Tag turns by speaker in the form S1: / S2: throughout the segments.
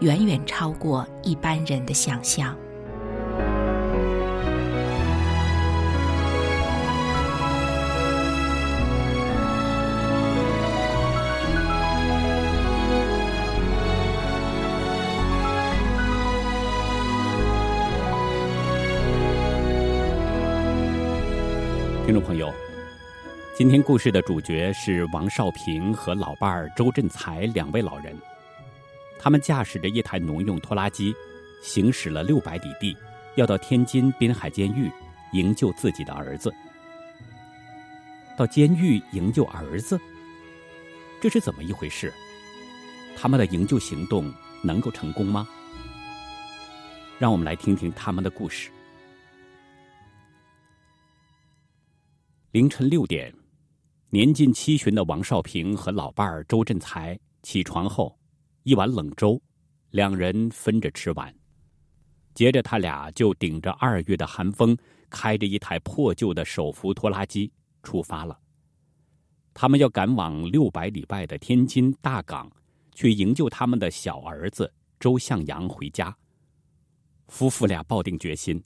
S1: 远远超过一般人的想象。
S2: 听众朋友，今天故事的主角是王少平和老伴儿周振才两位老人。他们驾驶着一台农用拖拉机，行驶了六百里地，要到天津滨海监狱营救自己的儿子。到监狱营救儿子，这是怎么一回事？他们的营救行动能够成功吗？让我们来听听他们的故事。凌晨六点，年近七旬的王少平和老伴儿周振才起床后，一碗冷粥，两人分着吃完。接着，他俩就顶着二月的寒风，开着一台破旧的手扶拖拉机出发了。他们要赶往六百里外的天津大港，去营救他们的小儿子周向阳回家。夫妇俩抱定决心，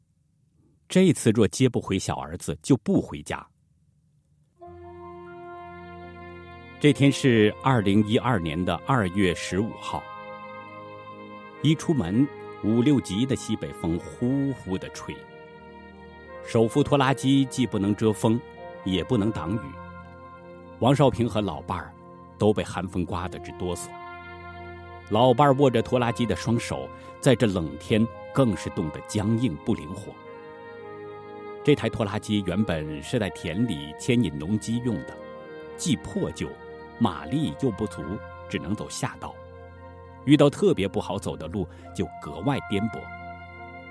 S2: 这次若接不回小儿子，就不回家。这天是二零一二年的二月十五号。一出门，五六级的西北风呼呼的吹。手扶拖拉机既不能遮风，也不能挡雨。王少平和老伴儿都被寒风刮得直哆嗦。老伴儿握着拖拉机的双手，在这冷天更是冻得僵硬不灵活。这台拖拉机原本是在田里牵引农机用的，既破旧。马力又不足，只能走下道。遇到特别不好走的路，就格外颠簸。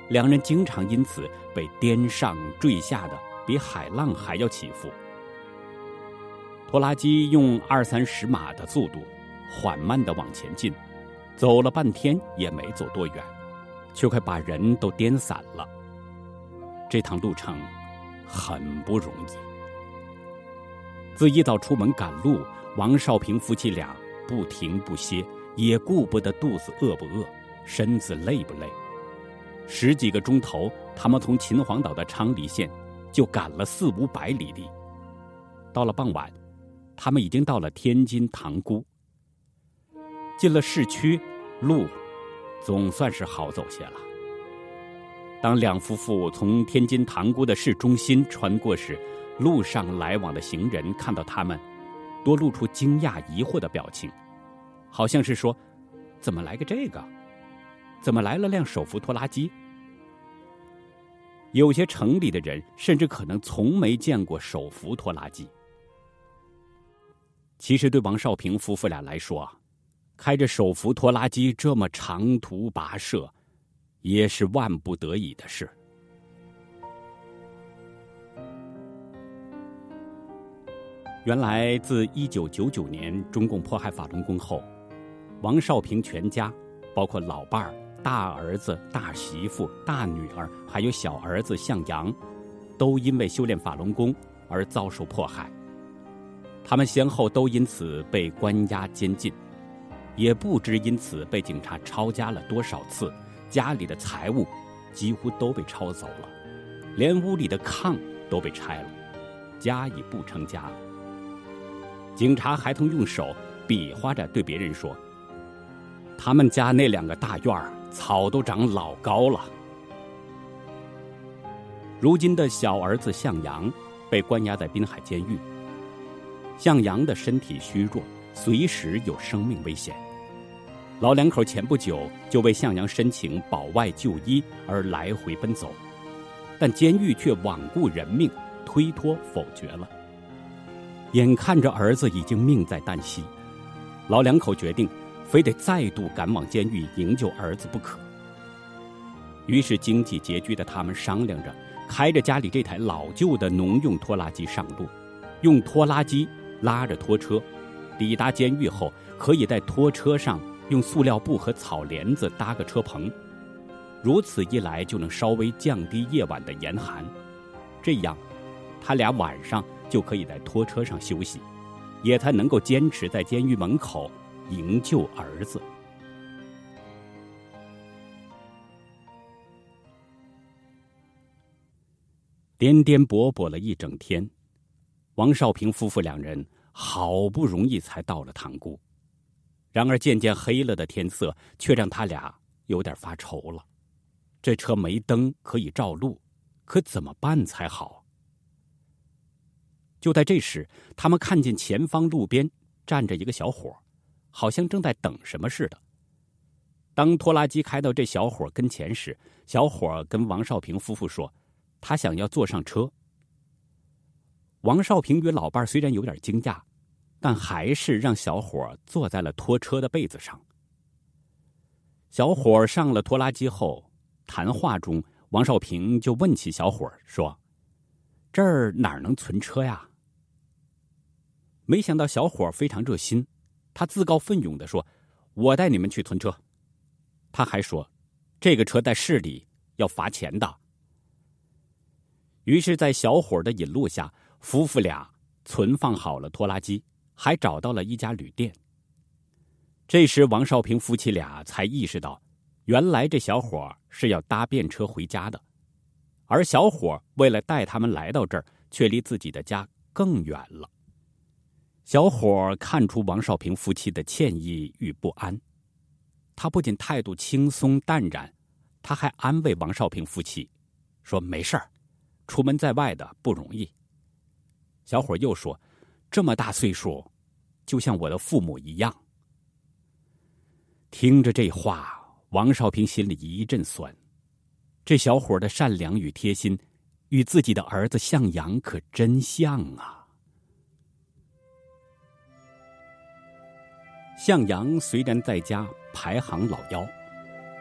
S2: 两人经常因此被颠上坠下的，比海浪还要起伏。拖拉机用二三十码的速度，缓慢地往前进，走了半天也没走多远，却快把人都颠散了。这趟路程很不容易。自一早出门赶路。王少平夫妻俩不停不歇，也顾不得肚子饿不饿，身子累不累。十几个钟头，他们从秦皇岛的昌黎县就赶了四五百里地。到了傍晚，他们已经到了天津塘沽。进了市区，路总算是好走些了。当两夫妇从天津塘沽的市中心穿过时，路上来往的行人看到他们。多露出惊讶、疑惑的表情，好像是说：“怎么来个这个？怎么来了辆手扶拖拉机？”有些城里的人甚至可能从没见过手扶拖拉机。其实，对王少平夫妇俩来说，开着手扶拖拉机这么长途跋涉，也是万不得已的事。原来，自一九九九年中共迫害法轮功后，王少平全家，包括老伴儿、大儿子、大媳妇、大女儿，还有小儿子向阳，都因为修炼法轮功而遭受迫害。他们先后都因此被关押监禁，也不知因此被警察抄家了多少次，家里的财物几乎都被抄走了，连屋里的炕都被拆了，家已不成家。警察还曾用手比划着对别人说：“他们家那两个大院儿草都长老高了。”如今的小儿子向阳被关押在滨海监狱。向阳的身体虚弱，随时有生命危险。老两口前不久就为向阳申请保外就医而来回奔走，但监狱却罔顾人命，推脱否决了。眼看着儿子已经命在旦夕，老两口决定非得再度赶往监狱营救儿子不可。于是经济拮据的他们商量着，开着家里这台老旧的农用拖拉机上路，用拖拉机拉着拖车，抵达监狱后，可以在拖车上用塑料布和草帘子搭个车棚，如此一来就能稍微降低夜晚的严寒。这样，他俩晚上就可以在拖车上休息，也才能够坚持在监狱门口营救儿子。颠颠簸簸了一整天，王少平夫妇两人好不容易才到了塘沽。然而渐渐黑了的天色却让他俩有点发愁了。这车没灯可以照路，可怎么办才好？就在这时，他们看见前方路边站着一个小伙，好像正在等什么似的。当拖拉机开到这小伙跟前时，小伙跟王少平夫妇说。他想要坐上车。王少平与老伴虽然有点惊讶，但还是让小伙坐在了拖车的被子上。小伙上了拖拉机后，谈话中，王少平就问起小伙说：“这儿哪能存车呀？”没想到小伙非常热心，他自告奋勇地说：“我带你们去存车。”他还说：“这个车在市里要罚钱的。”于是，在小伙的引路下，夫妇俩存放好了拖拉机，还找到了一家旅店。这时，王少平夫妻俩才意识到，原来这小伙是要搭便车回家的，而小伙为了带他们来到这儿，却离自己的家更远了。小伙看出王少平夫妻的歉意与不安，他不仅态度轻松淡然，他还安慰王少平夫妻说：“没事儿。”出门在外的不容易。小伙又说：“这么大岁数，就像我的父母一样。”听着这话，王少平心里一阵酸。这小伙的善良与贴心，与自己的儿子向阳可真像啊。向阳虽然在家排行老幺。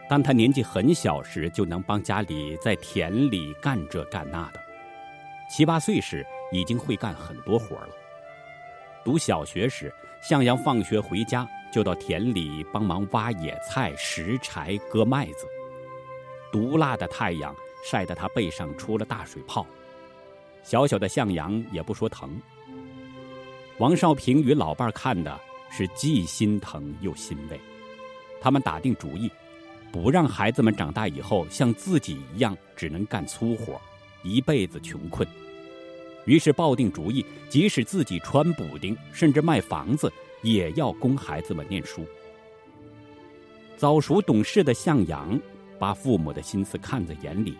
S2: 但他年纪很小时，就能帮家里在田里干这干那的；七八岁时，已经会干很多活了。读小学时，向阳放学回家就到田里帮忙挖野菜、拾柴、割麦子。毒辣的太阳晒得他背上出了大水泡，小小的向阳也不说疼。王少平与老伴看的是既心疼又欣慰，他们打定主意。不让孩子们长大以后像自己一样只能干粗活，一辈子穷困。于是抱定主意，即使自己穿补丁，甚至卖房子，也要供孩子们念书。早熟懂事的向阳把父母的心思看在眼里，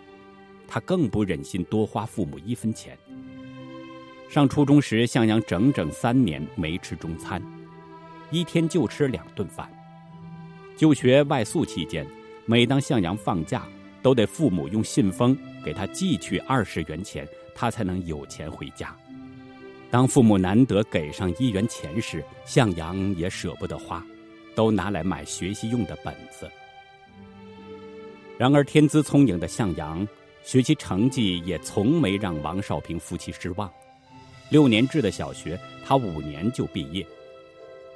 S2: 他更不忍心多花父母一分钱。上初中时，向阳整整三年没吃中餐，一天就吃两顿饭。就学外宿期间。每当向阳放假，都得父母用信封给他寄去二十元钱，他才能有钱回家。当父母难得给上一元钱时，向阳也舍不得花，都拿来买学习用的本子。然而天资聪颖的向阳，学习成绩也从没让王少平夫妻失望。六年制的小学，他五年就毕业。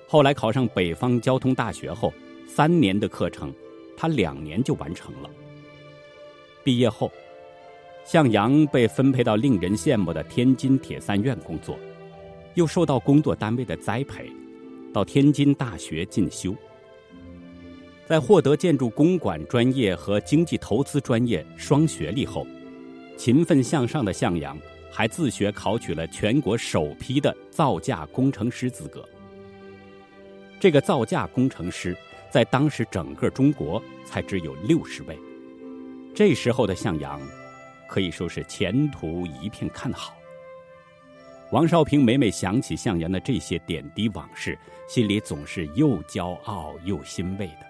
S2: 后来考上北方交通大学后，三年的课程。他两年就完成了。毕业后，向阳被分配到令人羡慕的天津铁三院工作，又受到工作单位的栽培，到天津大学进修。在获得建筑公管专业和经济投资专业双学历后，勤奋向上的向阳还自学考取了全国首批的造价工程师资格。这个造价工程师。在当时，整个中国才只有六十位。这时候的向阳，可以说是前途一片看好。王少平每每想起向阳的这些点滴往事，心里总是又骄傲又欣慰的。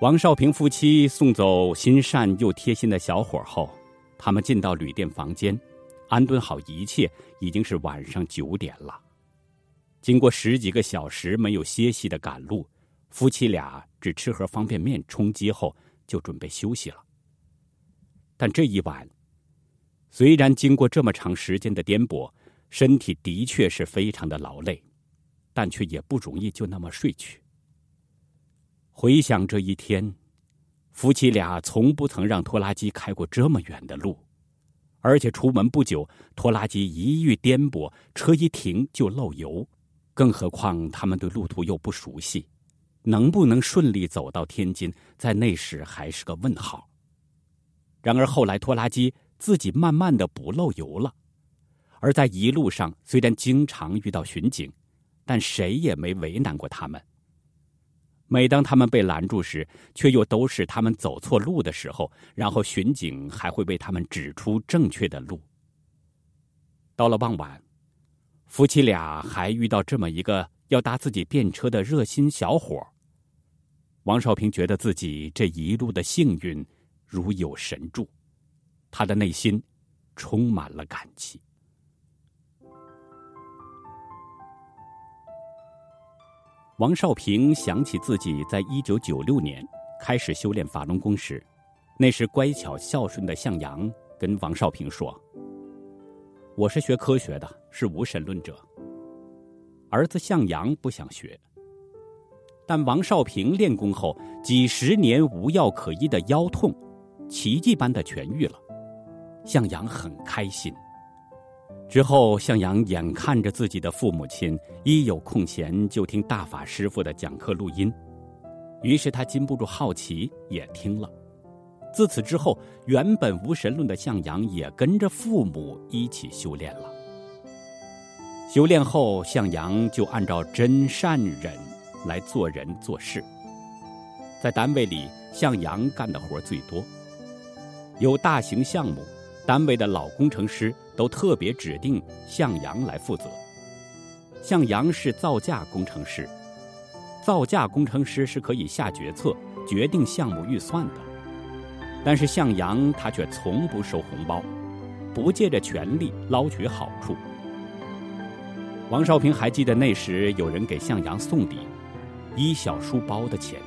S2: 王少平夫妻送走心善又贴心的小伙后，他们进到旅店房间，安顿好一切，已经是晚上九点了。经过十几个小时没有歇息的赶路，夫妻俩只吃盒方便面充饥后，就准备休息了。但这一晚，虽然经过这么长时间的颠簸，身体的确是非常的劳累，但却也不容易就那么睡去。回想这一天，夫妻俩从不曾让拖拉机开过这么远的路，而且出门不久，拖拉机一遇颠簸，车一停就漏油。更何况他们对路途又不熟悉，能不能顺利走到天津，在那时还是个问号。然而后来拖拉机自己慢慢的不漏油了，而在一路上虽然经常遇到巡警，但谁也没为难过他们。每当他们被拦住时，却又都是他们走错路的时候，然后巡警还会为他们指出正确的路。到了傍晚。夫妻俩还遇到这么一个要搭自己便车的热心小伙。王少平觉得自己这一路的幸运如有神助，他的内心充满了感激。王少平想起自己在一九九六年开始修炼法轮功时，那时乖巧孝顺的向阳跟王少平说。我是学科学的，是无神论者。儿子向阳不想学，但王少平练功后几十年无药可医的腰痛，奇迹般的痊愈了，向阳很开心。之后，向阳眼看着自己的父母亲一有空闲就听大法师傅的讲课录音，于是他禁不住好奇，也听了。自此之后，原本无神论的向阳也跟着父母一起修炼了。修炼后，向阳就按照真善忍来做人做事。在单位里，向阳干的活最多。有大型项目，单位的老工程师都特别指定向阳来负责。向阳是造价工程师，造价工程师是可以下决策、决定项目预算的。但是向阳他却从不收红包，不借着权力捞取好处。王少平还记得那时有人给向阳送礼，一小书包的钱，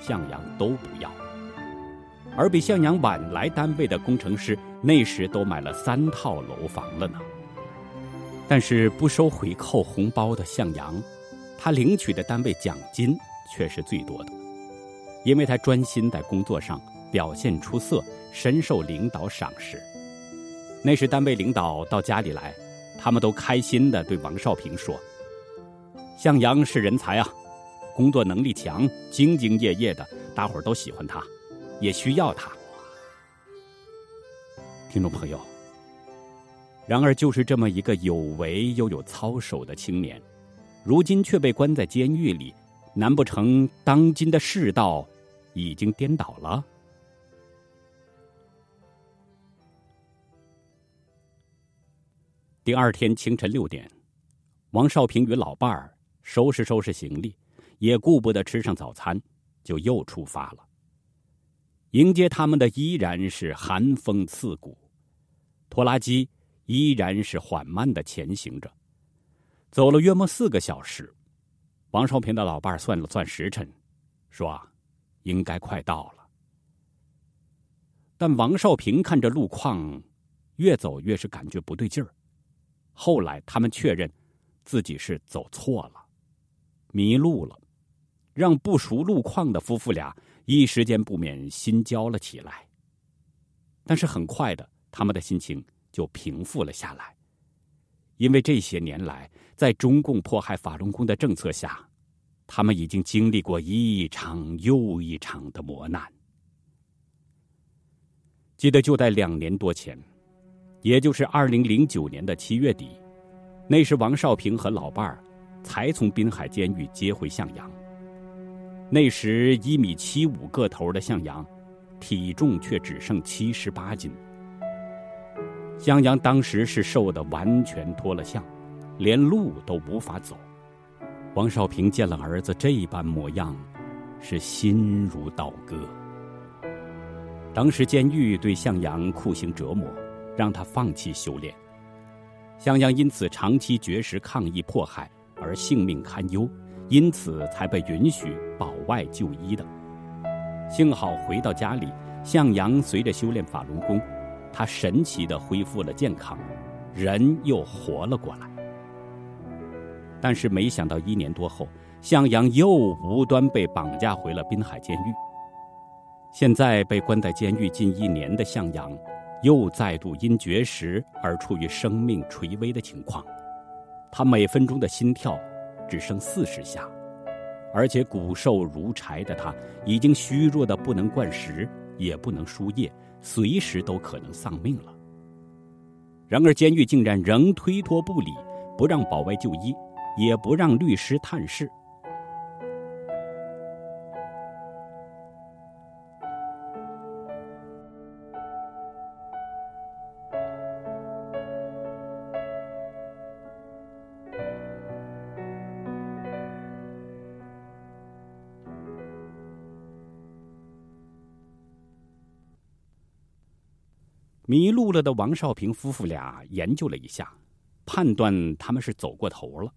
S2: 向阳都不要。而比向阳晚来单位的工程师，那时都买了三套楼房了呢。但是不收回扣红包的向阳，他领取的单位奖金却是最多的，因为他专心在工作上。表现出色，深受领导赏识。那时单位领导到家里来，他们都开心的对王少平说：“向阳是人才啊，工作能力强，兢兢业业的，大伙儿都喜欢他，也需要他。”听众朋友，然而就是这么一个有为又有操守的青年，如今却被关在监狱里，难不成当今的世道已经颠倒了？第二天清晨六点，王少平与老伴儿收拾收拾行李，也顾不得吃上早餐，就又出发了。迎接他们的依然是寒风刺骨，拖拉机依然是缓慢的前行着。走了约莫四个小时，王少平的老伴算了算时辰，说：“应该快到了。”但王少平看着路况，越走越是感觉不对劲儿。后来他们确认，自己是走错了，迷路了，让不熟路况的夫妇俩一时间不免心焦了起来。但是很快的，他们的心情就平复了下来，因为这些年来，在中共迫害法轮功的政策下，他们已经经历过一场又一场的磨难。记得就在两年多前。也就是二零零九年的七月底，那时王少平和老伴儿才从滨海监狱接回向阳。那时一米七五个头的向阳，体重却只剩七十八斤。向阳当时是瘦得完全脱了相，连路都无法走。王少平见了儿子这般模样，是心如刀割。当时监狱对向阳酷刑折磨。让他放弃修炼，向阳因此长期绝食抗议迫害而性命堪忧，因此才被允许保外就医的。幸好回到家里，向阳随着修炼法轮功，他神奇地恢复了健康，人又活了过来。但是没想到一年多后，向阳又无端被绑架回了滨海监狱。现在被关在监狱近一年的向阳，又再度因绝食而处于生命垂危的情况。他每分钟的心跳只剩四十下，而且骨瘦如柴的他已经虚弱的不能灌食，也不能输液，随时都可能丧命了。然而监狱竟然仍推脱不理，不让保外就医，也不让律师探视。迷路了的王少平夫妇俩研究了一下，判断他们是走过头了。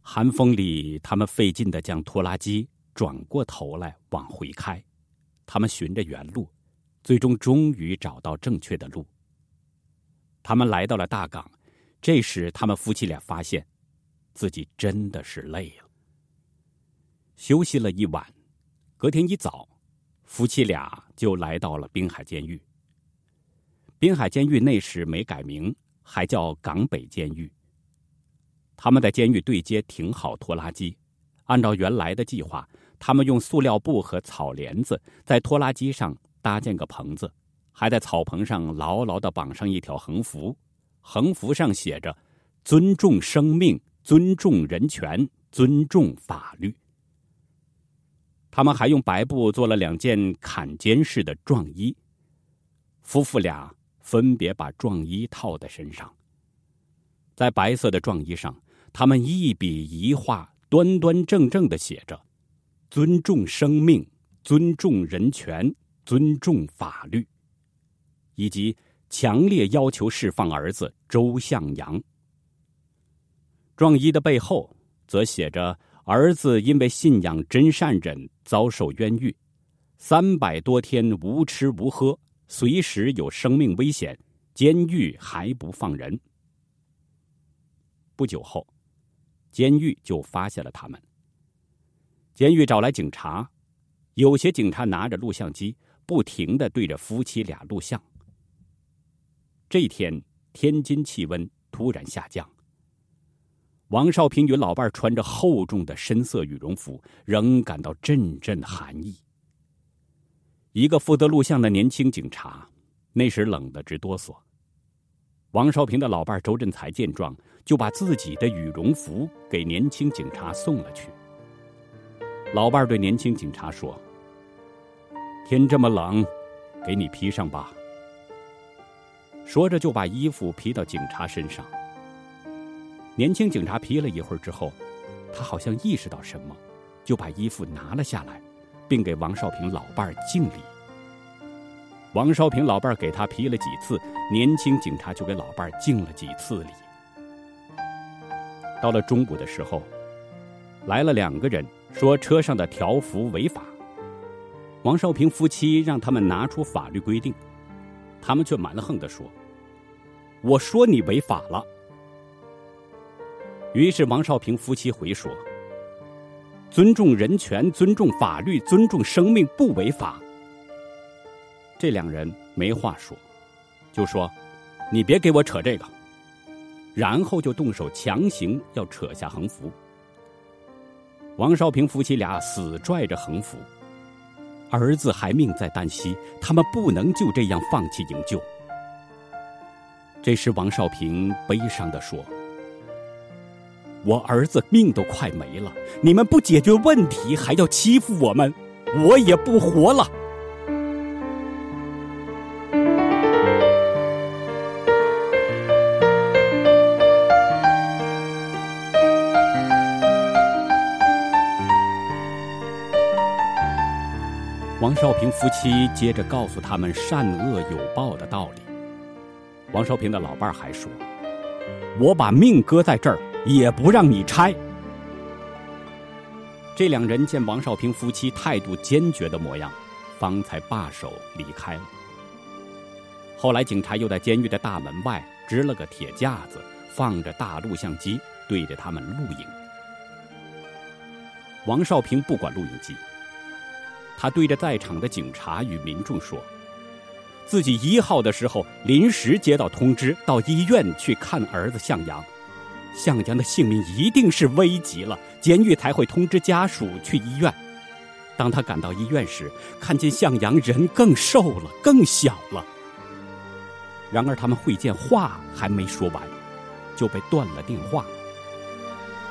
S2: 寒风里，他们费劲地将拖拉机转过头来往回开。他们循着原路，最终终于找到正确的路。他们来到了大港，这时他们夫妻俩发现，自己真的是累了。休息了一晚，隔天一早，夫妻俩就来到了滨海监狱。滨海监狱那时没改名，还叫港北监狱。他们在监狱对接停好拖拉机，按照原来的计划，他们用塑料布和草帘子在拖拉机上搭建个棚子，还在草棚上牢牢的绑上一条横幅，横幅上写着“尊重生命，尊重人权，尊重法律”。他们还用白布做了两件坎肩式的壮衣，夫妇俩。分别把状衣套在身上，在白色的壮衣上，他们一笔一画，端端正正的写着：“尊重生命，尊重人权，尊重法律”，以及强烈要求释放儿子周向阳。壮衣的背后则写着：“儿子因为信仰真善忍，遭受冤狱，三百多天无吃无喝。”随时有生命危险，监狱还不放人。不久后，监狱就发现了他们。监狱找来警察，有些警察拿着录像机，不停的对着夫妻俩录像。这天，天津气温突然下降。王少平与老伴穿着厚重的深色羽绒服，仍感到阵阵寒意。一个负责录像的年轻警察，那时冷得直哆嗦。王少平的老伴周振才见状，就把自己的羽绒服给年轻警察送了去。老伴对年轻警察说：“天这么冷，给你披上吧。”说着就把衣服披到警察身上。年轻警察披了一会儿之后，他好像意识到什么，就把衣服拿了下来。并给王少平老伴敬礼。王少平老伴儿给他批了几次，年轻警察就给老伴儿敬了几次礼。到了中午的时候，来了两个人，说车上的条幅违法。王少平夫妻让他们拿出法律规定，他们却蛮横地说：“我说你违法了。”于是王少平夫妻回说。尊重人权，尊重法律，尊重生命，不违法。这两人没话说，就说：“你别给我扯这个。”然后就动手强行要扯下横幅。王少平夫妻俩死拽着横幅，儿子还命在旦夕，他们不能就这样放弃营救。这时，王少平悲伤地说。我儿子命都快没了，你们不解决问题，还要欺负我们，我也不活了。王少平夫妻接着告诉他们善恶有报的道理。王少平的老伴儿还说。我把命搁在这儿，也不让你拆。”这两人见王少平夫妻态度坚决的模样，方才罢手离开了。后来，警察又在监狱的大门外支了个铁架子，放着大录像机，对着他们录影。王少平不管录影机，他对着在场的警察与民众说：“自己一号的时候临时接到通知，到医院去看儿子向阳。”向阳的性命一定是危急了，监狱才会通知家属去医院。当他赶到医院时，看见向阳人更瘦了，更小了。然而他们会见话还没说完，就被断了电话。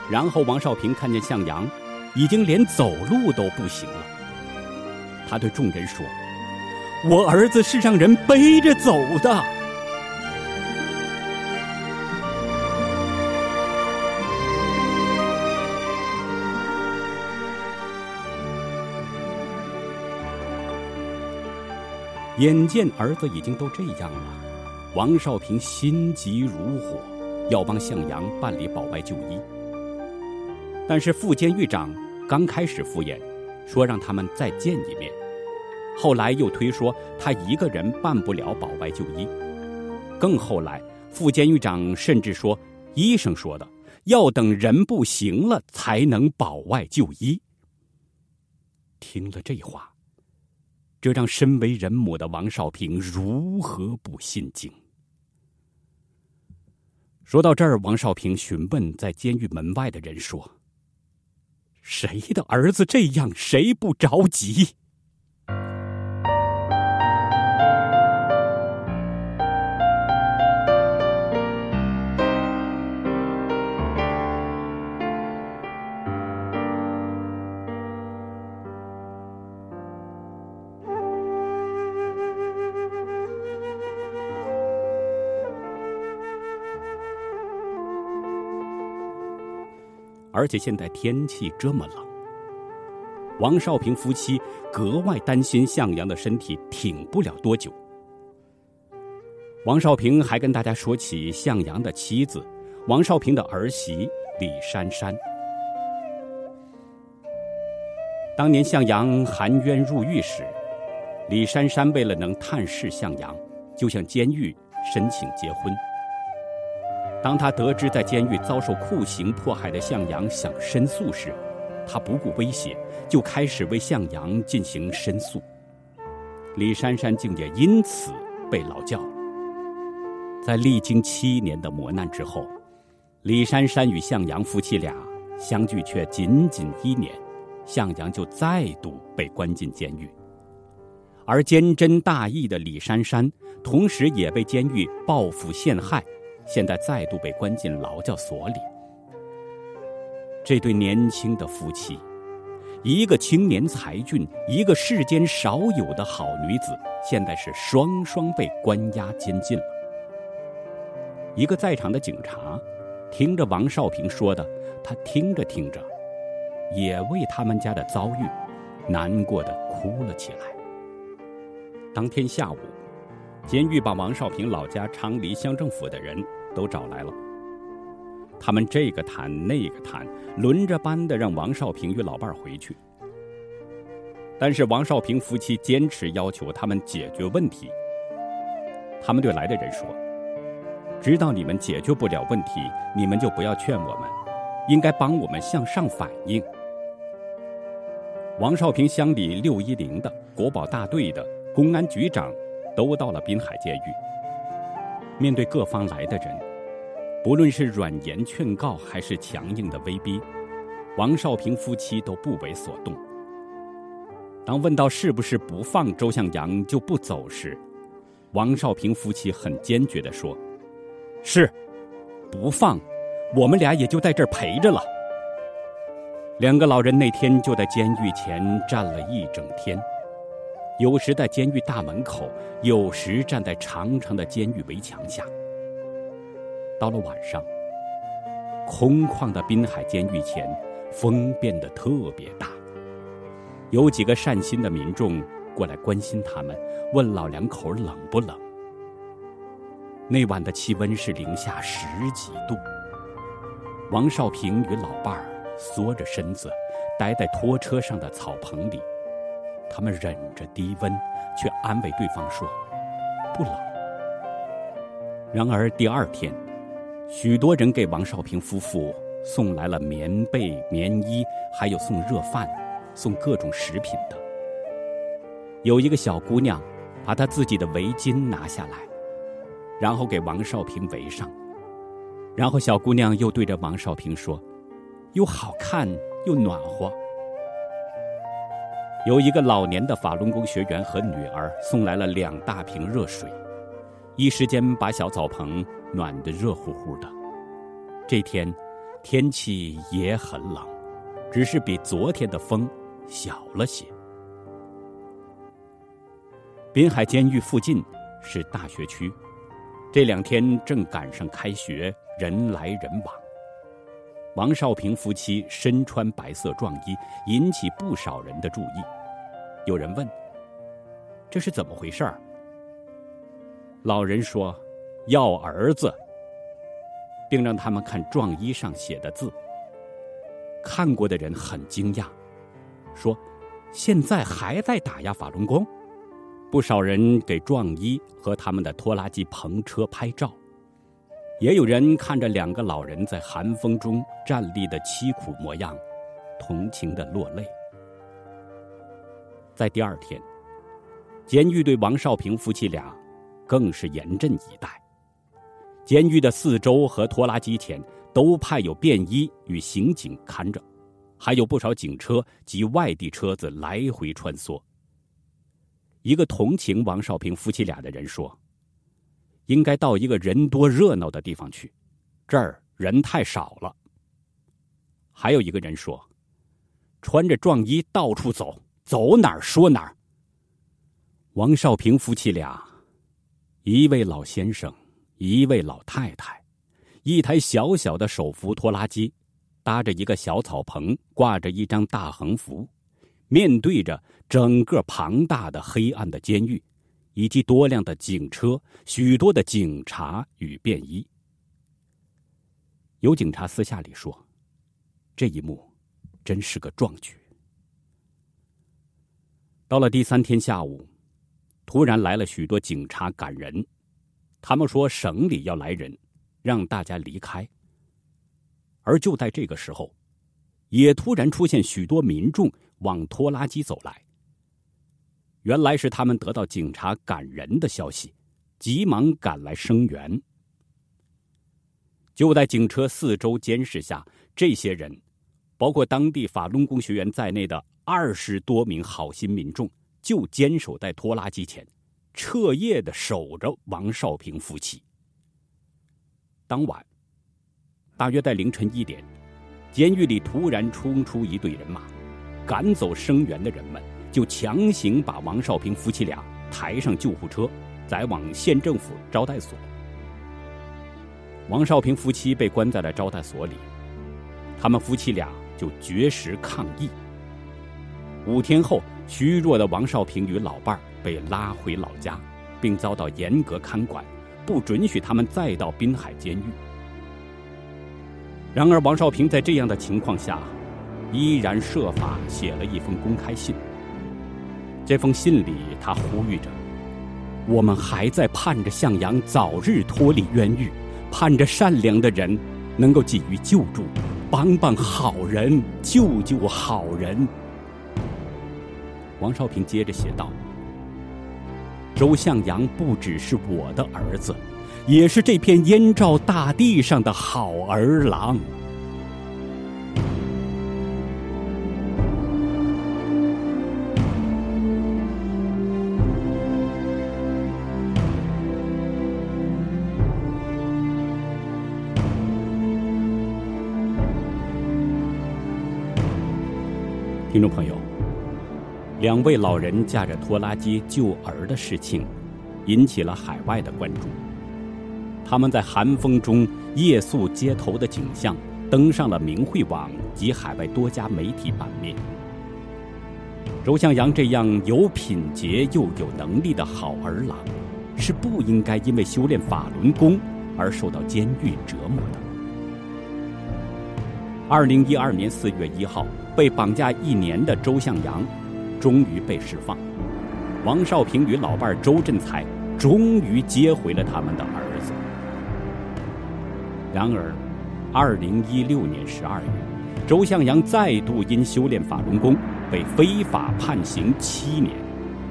S2: 然后王少平看见向阳已经连走路都不行了，他对众人说：“我儿子是让人背着走的。”眼见儿子已经都这样了，王少平心急如火，要帮向阳办理保外就医。但是副监狱长刚开始敷衍，说让他们再见一面，后来又推说他一个人办不了保外就医。更后来，副监狱长甚至说，医生说的要等人不行了才能保外就医。听了这话。这让身为人母的王少平如何不心惊？说到这儿，王少平询问在监狱门外的人说：“谁的儿子这样，谁不着急？”而且现在天气这么冷，王少平夫妻格外担心向阳的身体挺不了多久。王少平还跟大家说起向阳的妻子，王少平的儿媳李珊珊。当年向阳含冤入狱时，李珊珊为了能探视向阳，就向监狱申请结婚。当他得知在监狱遭受酷刑迫害的向阳想申诉时，他不顾威胁，就开始为向阳进行申诉。李珊珊竟也因此被劳教了。在历经七年的磨难之后，李珊珊与向阳夫妻俩相聚却仅仅一年，向阳就再度被关进监狱。而坚贞大义的李珊珊，同时也被监狱报复陷害。现在再度被关进劳教所里。这对年轻的夫妻，一个青年才俊，一个世间少有的好女子，现在是双双被关押监禁了。一个在场的警察，听着王少平说的，他听着听着，也为他们家的遭遇，难过的哭了起来。当天下午，监狱把王少平老家昌黎乡政府的人。都找来了，他们这个谈那个谈，轮着班的让王少平与老伴儿回去。但是王少平夫妻坚持要求他们解决问题。他们对来的人说：“知道你们解决不了问题，你们就不要劝我们，应该帮我们向上反映。”王少平乡里六一零的国保大队的公安局长都到了滨海监狱。面对各方来的人，不论是软言劝告还是强硬的威逼，王少平夫妻都不为所动。当问到是不是不放周向阳就不走时，王少平夫妻很坚决地说：“是，不放，我们俩也就在这儿陪着了。”两个老人那天就在监狱前站了一整天。有时在监狱大门口，有时站在长长的监狱围墙下。到了晚上，空旷的滨海监狱前，风变得特别大。有几个善心的民众过来关心他们，问老两口冷不冷。那晚的气温是零下十几度。王少平与老伴儿缩着身子，待在拖车上的草棚里。他们忍着低温，却安慰对方说：“不冷。”然而第二天，许多人给王少平夫妇送来了棉被、棉衣，还有送热饭、送各种食品的。有一个小姑娘，把她自己的围巾拿下来，然后给王少平围上。然后小姑娘又对着王少平说：“又好看又暖和。”有一个老年的法轮功学员和女儿送来了两大瓶热水，一时间把小澡棚暖得热乎乎的。这天天气也很冷，只是比昨天的风小了些。滨海监狱附近是大学区，这两天正赶上开学，人来人往。王少平夫妻身穿白色壮衣，引起不少人的注意。有人问：“这是怎么回事？”老人说：“要儿子。”并让他们看壮衣上写的字。看过的人很惊讶，说：“现在还在打压法轮功？”不少人给壮衣和他们的拖拉机篷车拍照。也有人看着两个老人在寒风中站立的凄苦模样，同情的落泪。在第二天，监狱对王少平夫妻俩更是严阵以待。监狱的四周和拖拉机前都派有便衣与刑警看着，还有不少警车及外地车子来回穿梭。一个同情王少平夫妻俩的人说。应该到一个人多热闹的地方去，这儿人太少了。还有一个人说：“穿着壮衣到处走，走哪儿说哪儿。”王少平夫妻俩，一位老先生，一位老太太，一台小小的手扶拖拉机，搭着一个小草棚，挂着一张大横幅，面对着整个庞大的黑暗的监狱。以及多辆的警车，许多的警察与便衣。有警察私下里说：“这一幕真是个壮举。”到了第三天下午，突然来了许多警察赶人，他们说省里要来人，让大家离开。而就在这个时候，也突然出现许多民众往拖拉机走来。原来是他们得到警察赶人的消息，急忙赶来声援。就在警车四周监视下，这些人，包括当地法轮功学员在内的二十多名好心民众，就坚守在拖拉机前，彻夜的守着王少平夫妻。当晚，大约在凌晨一点，监狱里突然冲出一队人马，赶走声援的人们。就强行把王少平夫妻俩抬上救护车，载往县政府招待所。王少平夫妻被关在了招待所里，他们夫妻俩就绝食抗议。五天后，虚弱的王少平与老伴儿被拉回老家，并遭到严格看管，不准许他们再到滨海监狱。然而，王少平在这样的情况下，依然设法写了一封公开信。这封信里，他呼吁着：“我们还在盼着向阳早日脱离冤狱，盼着善良的人能够给予救助，帮帮好人，救救好人。”王少平接着写道：“周向阳不只是我的儿子，也是这片燕赵大地上的好儿郎。”听众朋友，两位老人驾着拖拉机救儿的事情，引起了海外的关注。他们在寒风中夜宿街头的景象，登上了明慧网及海外多家媒体版面。周向阳这样有品节又有能力的好儿郎，是不应该因为修炼法轮功而受到监狱折磨的。二零一二年四月一号，被绑架一年的周向阳，终于被释放。王少平与老伴周振才终于接回了他们的儿子。然而，二零一六年十二月，周向阳再度因修炼法轮功被非法判刑七年，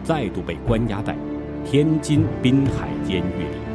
S2: 再度被关押在天津滨海监狱里。